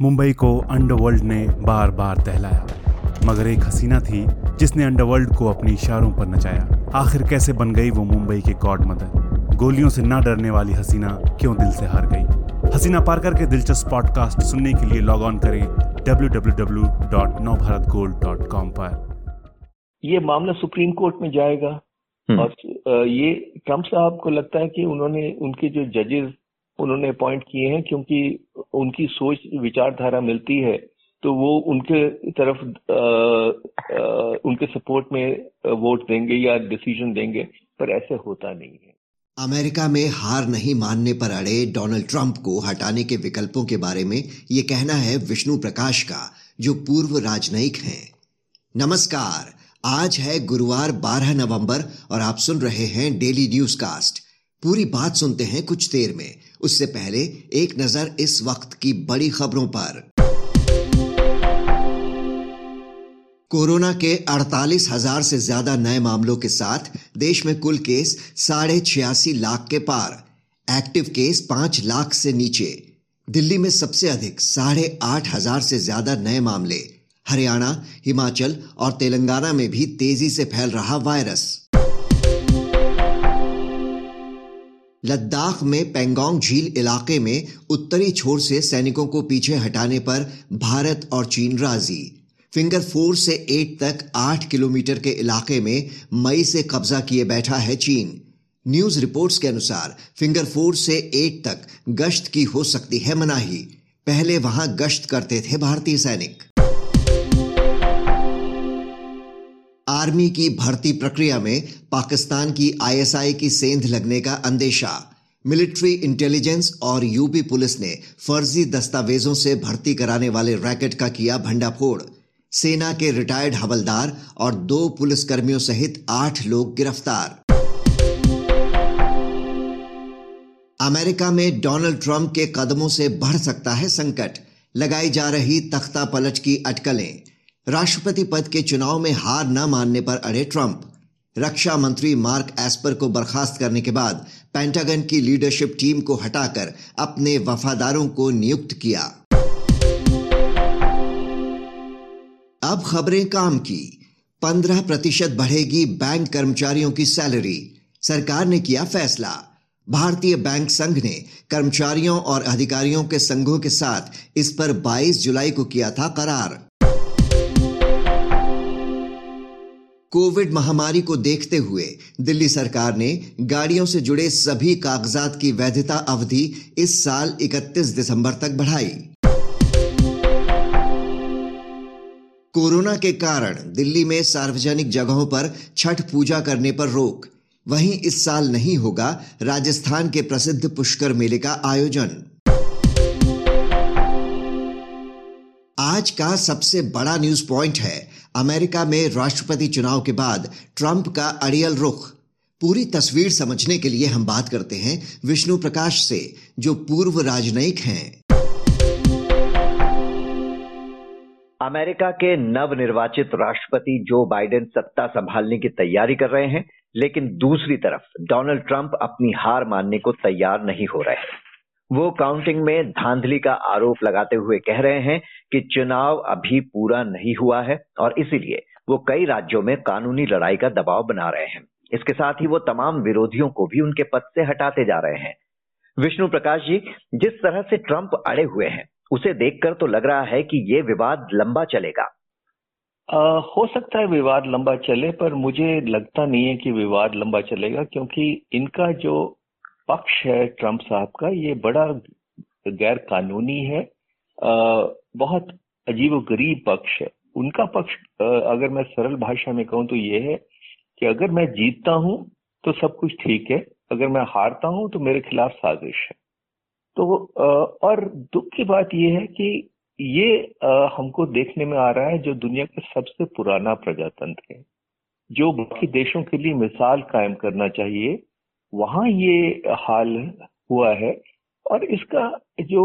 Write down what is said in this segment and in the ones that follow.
मुंबई को अंडरवर्ल्ड ने बार बार दहलाया। मगर एक हसीना थी जिसने अंडरवर्ल्ड को अपने इशारों पर नचाया। आखिर कैसे बन गई वो मुंबई के गॉड मदर गोलियों से ना डरने वाली हसीना क्यों दिल से हार गई? हसीना पारकर के दिलचस्प पॉडकास्ट सुनने के लिए लॉग ऑन करें www.navbharatgold.com पर। ये मामला सुप्रीम कोर्ट में जाएगा हम्म। और ये ट्रंप साहब को लगता है कि उन्होंने उनके जो जजेस उन्होंने अपॉइंट किए हैं क्योंकि उनकी सोच विचारधारा मिलती है तो वो उनके तरफ़ आ, आ, उनके सपोर्ट में वोट देंगे या डिसीज़न देंगे पर ऐसे होता नहीं है। अमेरिका में हार नहीं मानने पर अड़े डोनाल्ड ट्रंप को हटाने के विकल्पों के बारे में ये कहना है विष्णु प्रकाश का जो पूर्व राजनयिक हैं। नमस्कार आज है गुरुवार 12 नवंबर और आप सुन रहे हैं डेली न्यूज़ कास्ट पूरी बात सुनते हैं कुछ देर में। उससे पहले एक नज़र इस वक्त की बड़ी खबरों पर। कोरोना के अड़तालीस हज़ार से ज़्यादा नए मामलों के साथ देश में कुल केस साढ़े छियासी लाख के पार। एक्टिव केस पाँच लाख से नीचे। दिल्ली में सबसे अधिक साढ़े आठ हज़ार से ज़्यादा नए मामले। हरियाणा, हिमाचल और तेलंगाना में भी तेज़ी से फैल रहा वायरस। लद्दाख में पेंगोंग झील इलाके में उत्तरी छोर से सैनिकों को पीछे हटाने पर भारत और चीन राज़ी। फिंगर फोर से एट तक आठ किलोमीटर के इलाके में मई से कब्जा किए बैठा है चीन। न्यूज़ रिपोर्ट्स के अनुसार फिंगर फोर से एट तक गश्त की हो सकती है मनाही। पहले वहाँ गश्त करते थे भारतीय सैनिक। आर्मी की भर्ती प्रक्रिया में पाकिस्तान की आईएसआई की सेंध लगने का अंदेशा। मिलिट्री इंटेलिजेंस और यूपी पुलिस ने फर्जी दस्तावेजों से भर्ती कराने वाले रैकेट का किया भंडाफोड़। सेना के रिटायर्ड हवलदार और दो पुलिसकर्मियों सहित आठ लोग गिरफ़्तार। अमेरिका में डोनाल्ड ट्रंप के कदमों से बढ़ सकता है संकट। लगाई जा रही तख्ता पलट की अटकलें। राष्ट्रपति पद के चुनाव में हार न मानने पर अड़े ट्रंप। रक्षा मंत्री मार्क एस्पर को बर्खास्त करने के बाद पेंटागन की लीडरशिप टीम को हटाकर अपने वफादारों को नियुक्त किया। अब खबरें काम की। पंद्रह प्रतिशत बढ़ेगी बैंक कर्मचारियों की सैलरी। सरकार ने किया फैसला। भारतीय बैंक संघ ने कर्मचारियों और अधिकारियों के संघों के साथ इस पर 22 जुलाई को किया था करार। कोविड महामारी को देखते हुए दिल्ली सरकार ने गाड़ियों से जुड़े सभी कागजात की वैधता अवधि इस साल 31 दिसंबर तक बढ़ाई। कोरोना के कारण दिल्ली में सार्वजनिक जगहों पर छठ पूजा करने पर रोक। वहीं इस साल नहीं होगा, राजस्थान के प्रसिद्ध पुष्कर मेले का आयोजन। आज का सबसे बड़ा न्यूज़ पॉइंट है अमेरिका में राष्ट्रपति चुनाव के बाद ट्रंप का अड़ियल रुख। पूरी तस्वीर समझने के लिए हम बात करते हैं विष्णु प्रकाश से, जो पूर्व राजनयिक हैं। अमेरिका के नवनिर्वाचित राष्ट्रपति जो बाइडेन सत्ता संभालने की तैयारी कर रहे हैं, लेकिन दूसरी तरफ़ डोनाल्ड ट्रंप अपनी हार मानने को तैयार नहीं हो रहे हैं। वो काउंटिंग में धांधली का आरोप लगाते हुए कह रहे हैं कि चुनाव अभी पूरा नहीं हुआ है और इसीलिए वो कई राज्यों में कानूनी लड़ाई का दबाव बना रहे हैं। इसके साथ ही वो तमाम विरोधियों को भी उनके पद से हटाते जा रहे हैं। विष्णु प्रकाश जी जिस तरह से ट्रंप अड़े हुए हैं उसे देखकर तो लग रहा है कि ये विवाद लंबा चलेगा। आ, हो सकता है विवाद लंबा चले पर मुझे लगता नहीं है कि विवाद लंबा चलेगा क्योंकि इनका जो पक्ष है ट्रंप साहब का ये बड़ा गैर कानूनी है आ, बहुत अजीब गरीब पक्ष है। उनका पक्ष अगर मैं सरल भाषा में कहूँ तो ये है कि अगर मैं जीतता हूँ तो सब कुछ ठीक है अगर मैं हारता हूँ तो मेरे खिलाफ साजिश है। तो और दुख की बात यह है कि ये हमको देखने में आ रहा है जो दुनिया का सबसे पुराना प्रजातंत्र है। जो बाकी देशों के लिए मिसाल कायम करना चाहिए वहाँ ये हाल हुआ है और इसका जो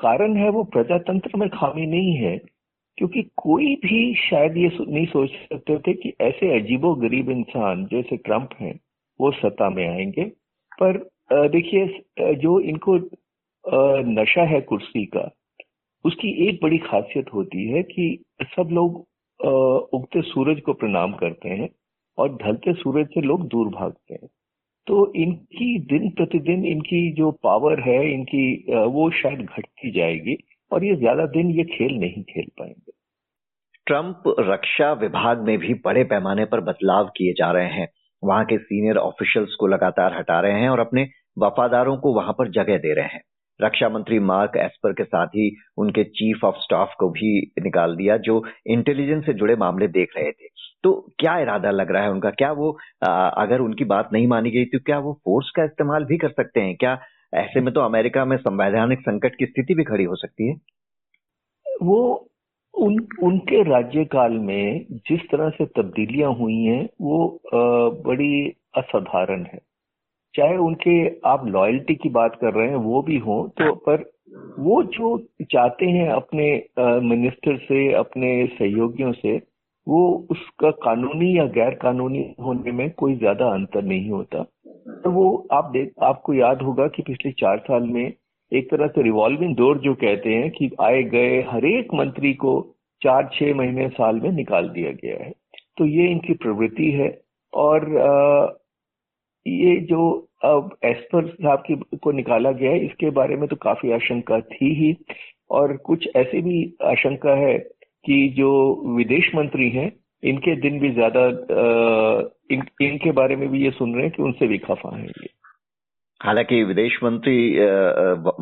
कारण है वो प्रजातंत्र में खामी नहीं है, क्योंकि कोई भी शायद ये नहीं सोच सकते थे कि ऐसे अजीबो गरीब इंसान जैसे ट्रंप हैं, वो सत्ता में आएँगे। पर देखिए जो इनको नशा है कुर्सी का, उसकी एक बड़ी खासियत होती है कि सब लोग उगते सूरज को प्रणाम करते हैं और ढलते सूरज से लोग दूर भागते हैं। तो इनकी दिन प्रतिदिन इनकी जो पावर है, इनकी वो शायद घटती जाएगी और ये ज़्यादा दिन ये खेल नहीं खेल पाएँगे। ट्रंप रक्षा विभाग में भी बड़े पैमाने पर बदलाव किए जा रहे हैं। वहाँ के सीनियर ऑफिशियल्स को लगातार हटा रहे हैं और अपने वफादारों को वहाँ पर जगह दे रहे हैं। रक्षा मंत्री मार्क एस्पर के साथ ही उनके चीफ ऑफ़ स्टाफ को भी निकाल दिया, जो इंटेलिजेंस से जुड़े मामले देख रहे थे। तो क्या इरादा लग रहा है उनका? क्या वो आ, अगर उनकी बात नहीं मानी गई तो क्या वो फोर्स का इस्तेमाल भी कर सकते हैं? क्या ऐसे में तो अमेरिका में संवैधानिक संकट की स्थिति भी खड़ी हो सकती है? वो उन उनके राज्यकाल में जिस तरह से तब्दीलियाँ हुई हैं वो आ, बड़ी असाधारण है। चाहे उनके आप लॉयल्टी की बात कर रहे हैं वो भी हो तो पर वो जो चाहते हैं अपने मिनिस्टर से अपने सहयोगियों से वो उसका कानूनी या गैर कानूनी होने में कोई ज़्यादा अंतर नहीं होता। तो वो, आप देख, आपको याद होगा कि पिछले चार साल में एक तरह से रिवॉल्विंग दौर जो कहते हैं कि आए गए हरेक मंत्री को चार, छह महीने साल में निकाल दिया गया है। तो ये इनकी प्रवृत्ति है और ये जो अब एस्पर साहब की को निकाला गया है, इसके बारे में तो काफ़ी आशंका थी ही और कुछ ऐसी भी आशंका है कि जो विदेश मंत्री हैं इनके दिन भी ज़्यादा इन, इनके बारे में भी ये सुन रहे हैं कि उनसे भी खफा है ये। हालाँकि विदेश मंत्री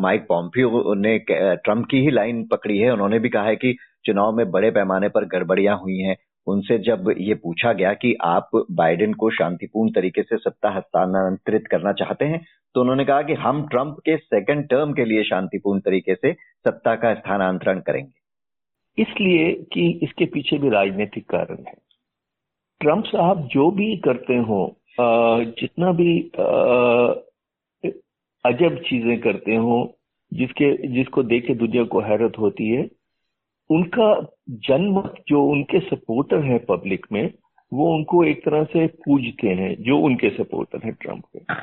माइक पॉम्पियो ने ट्रंप की ही लाइन पकड़ी है। उन्होंने भी कहा है कि चुनाव में बड़े पैमाने पर गड़बड़ियाँ हुई हैं। उनसे जब ये पूछा गया कि आप बाइडेन को शांतिपूर्ण तरीके से सत्ता हस्तांतरित करना चाहते हैं तो उन्होंने कहा कि हम ट्रंप के सेकंड टर्म के लिए शांतिपूर्ण तरीके से सत्ता का स्थानांतरण करेंगे। इसलिए कि इसके पीछे भी राजनीतिक कारण है। ट्रंप साहब जो भी करते हो जितना भी अजब चीज़ें करते हो, जिसके, जिसको देख के दुनिया को हैरत होती है, उनका जन्म जो उनके सपोर्टर हैं पब्लिक में, वो उनको एक तरह से पूजते हैं, जो उनके सपोर्टर हैं ट्रंप के।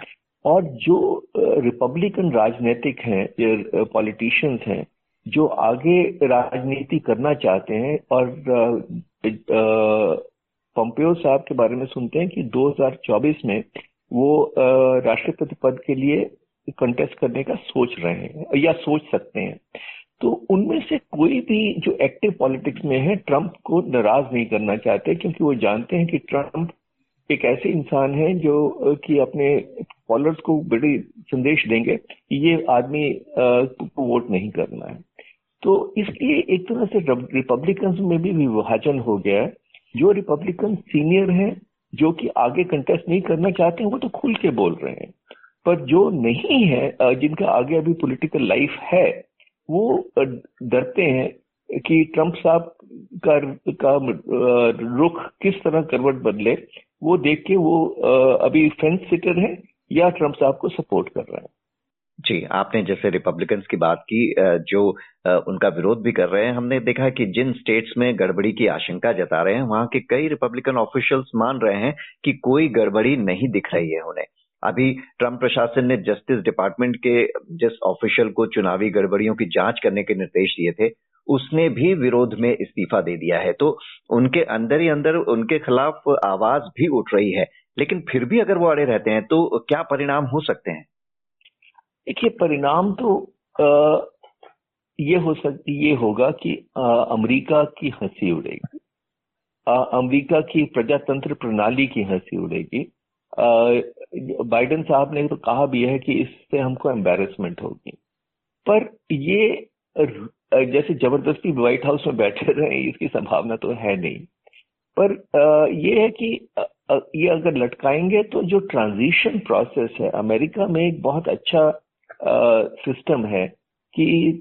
और जो रिपब्लिकन राजनीतिक हैं पॉलिटिशियंस हैं जो आगे राजनीति करना चाहते हैं और पंपियो साहब के बारे में सुनते हैं कि 2024 में वो राष्ट्रपति पद के लिए कंटेस्ट करने का सोच रहे हैं या सोच सकते हैं। तो उनमें से कोई भी जो एक्टिव पॉलिटिक्स में है ट्रंप को नाराज़ नहीं करना चाहते क्योंकि वो जानते हैं कि ट्रंप एक ऐसे इंसान है जो कि अपने फॉलोअर्स को बड़ी संदेश देंगे कि ये आदमी को वोट नहीं करना है। तो इसलिए एक तरह से रिपब्लिकन में भी विभाजन हो गया है। जो रिपब्लिकन सीनियर हैं जो कि आगे कंटेस्ट नहीं करना चाहते हैं वो तो खुल के बोल रहे हैं। पर जो नहीं है जिनका आगे अभी पॉलिटिकल लाइफ है वो डरते हैं कि ट्रंप साहब का, का रुख किस तरह करवट बदले वो देख के वो अभी फेंस सिटर है या ट्रंप साहब को सपोर्ट कर रहे हैं। जी, आपने जैसे रिपब्लिकन्स की बात की जो उनका विरोध भी कर रहे हैं, हमने देखा कि जिन स्टेट्स में गड़बड़ी की आशंका जता रहे हैं, वहाँ के कई रिपब्लिकन ऑफिशियल्स मान रहे हैं कि कोई गड़बड़ी नहीं दिख रही है उन्हें। अभी ट्रंप प्रशासन ने जस्टिस डिपार्टमेंट के जिस ऑफिशियल को चुनावी गड़बड़ियों की जाँच करने के निर्देश दिए थे, उसने भी विरोध में इस्तीफा दे दिया है। तो उनके अंदर ही अंदर उनके खिलाफ आवाज़ भी उठ रही है, लेकिन फिर भी अगर वो अड़े रहते हैं तो क्या परिणाम हो सकते हैं? देखिए परिणाम तो आ, ये हो सकती ये होगा कि आ, अमेरिका की हँसी उड़ेगी। अमेरिका की प्रजातंत्र प्रणाली की हँसी उड़ेगी। बाइडेन साहब ने तो कहा भी है कि इससे हमको एम्बेरसमेंट होगी। पर ये जैसे ज़बरदस्ती व्हाइट हाउस में बैठे रहे इसकी संभावना तो है नहीं। पर ये है कि ये अगर लटकाएँगे तो जो ट्रांजिशन प्रोसेस है अमेरिका में एक बहुत अच्छा सिस्टम है कि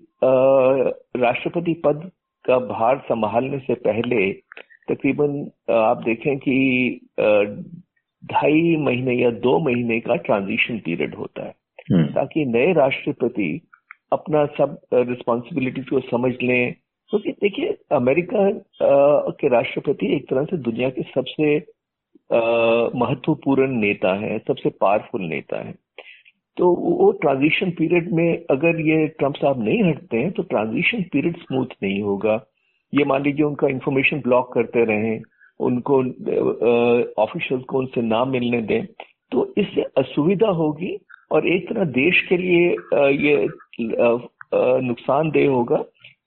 राष्ट्रपति पद का भार संभालने से पहले तकरीबन आप देखें कि ढाई महीने या दो महीने का ट्रांजिशन पीरियड होता है। हम्म। ताकि नए राष्ट्रपति अपना सब रिस्पॉन्सिबिलिटीज को समझ लें। क्योंकि तो देखिए अमेरिका के राष्ट्रपति एक तरह से दुनिया के सबसे महत्वपूर्ण नेता हैं सबसे पावरफुल नेता हैं। तो वो ट्रांजिशन पीरियड में अगर ये ट्रंप साहब नहीं हटते हैं तो ट्रांजिशन पीरियड स्मूथ नहीं होगा। ये मान लीजिए उनका इंफॉर्मेशन ब्लॉक करते रहे, उनको ऑफिशियल को उनसे ना मिलने दें तो इससे असुविधा होगी और एक तरह देश के लिए ये नुकसानदेह होगा।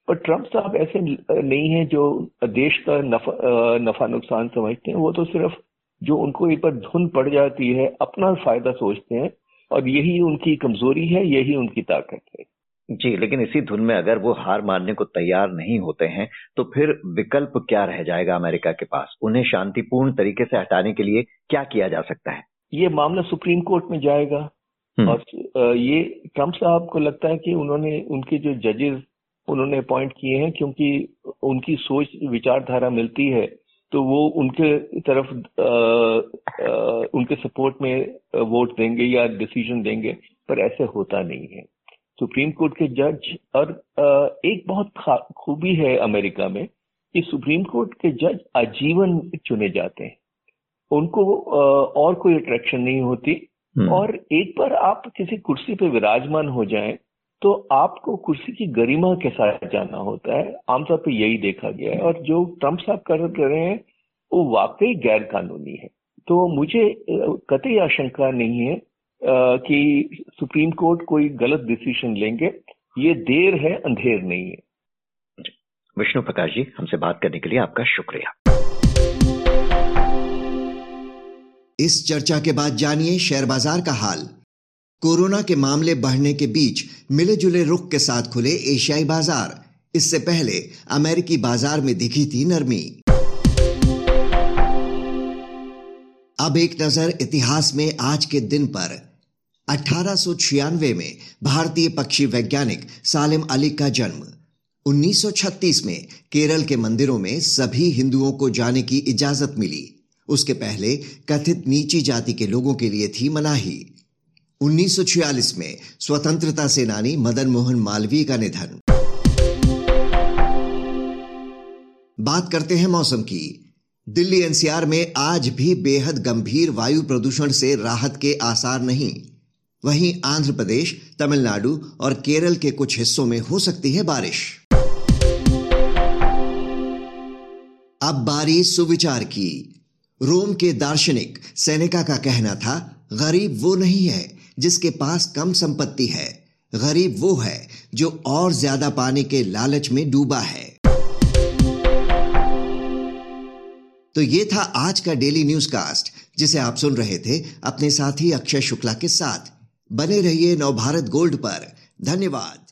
पर ट्रंप साहब ऐसे नहीं है जो देश का नफा नफा नुकसान समझते हैं। वो तो सिर्फ़ जो उनको एक बार धुन पड़ जाती है, अपना फ़ायदा सोचते हैं। और यही उनकी कमज़ोरी है यही उनकी ताकत है। जी लेकिन इसी धुन में अगर वो हार मानने को तैयार नहीं होते हैं तो फिर विकल्प क्या रह जाएगा अमेरिका के पास? उन्हें शांतिपूर्ण तरीके से हटाने के लिए क्या किया जा सकता है? ये मामला सुप्रीम कोर्ट में जाएगा। हम्म। और ये ट्रंप साहब को लगता है कि उन्होंने उनके जो जजेस उन्होंने अपॉइंट किए हैं क्योंकि उनकी सोच विचारधारा मिलती है। तो वो उनके तरफ़ आ, आ, उनके सपोर्ट में वोट देंगे या डिसीज़न देंगे पर ऐसे होता नहीं है सुप्रीम कोर्ट के जज और आ, एक बहुत खूबी है अमेरिका में कि सुप्रीम कोर्ट के जज आजीवन चुने जाते हैं उनको और कोई अट्रैक्शन नहीं होती हम्म। और एक बार आप किसी कुर्सी पे विराजमान हो जाएँ तो आपको कुर्सी की गरिमा के साथ जाना होता है। आमतौर पर यही देखा गया है और जो ट्रंप साहब कर रहे हैं वो वाकई गैर कानूनी है। तो मुझे कतई आशंका नहीं है कि सुप्रीम कोर्ट कोई गलत डिसीज़न लेंगे। ये देर है अंधेर नहीं है। विष्णु प्रकाश जी हमसे बात करने के लिए आपका शुक्रिया। इस चर्चा के बाद जानिए शेयर बाज़ार का हाल। कोरोना के मामले बढ़ने के बीच मिले जुले रुख के साथ खुले एशियाई बाज़ार। इससे पहले अमेरिकी बाज़ार में दिखी थी नरमी। अब एक नज़र इतिहास में आज के दिन पर। अठारह में भारतीय पक्षी वैज्ञानिक सालिम अली का जन्म। 1936 में केरल के मंदिरों में सभी हिंदुओं को जाने की इजाज़त मिली। उसके पहले कथित नीची जाति के लोगों के लिए थी मनाही। 1946 में स्वतंत्रता सेनानी मदन मोहन मालवीय का निधन। बात करते हैं मौसम की। दिल्ली एनसीआर में आज भी बेहद गंभीर वायु प्रदूषण से राहत के आसार नहीं। वहीं आंध्र प्रदेश, तमिलनाडु और केरल के कुछ हिस्सों में हो सकती है बारिश। अब बारी सुविचार की। रोम के दार्शनिक सेनेका का कहना था, गरीब वो नहीं है। जिसके पास कम संपत्ति है, गरीब वो है, जो और ज़्यादा पाने के लालच में डूबा है। तो ये था आज का डेली न्यूज़ कास्ट जिसे आप सुन रहे थे अपने साथी अक्षय शुक्ला के साथ। बने रहिए नवभारत गोल्ड पर। धन्यवाद।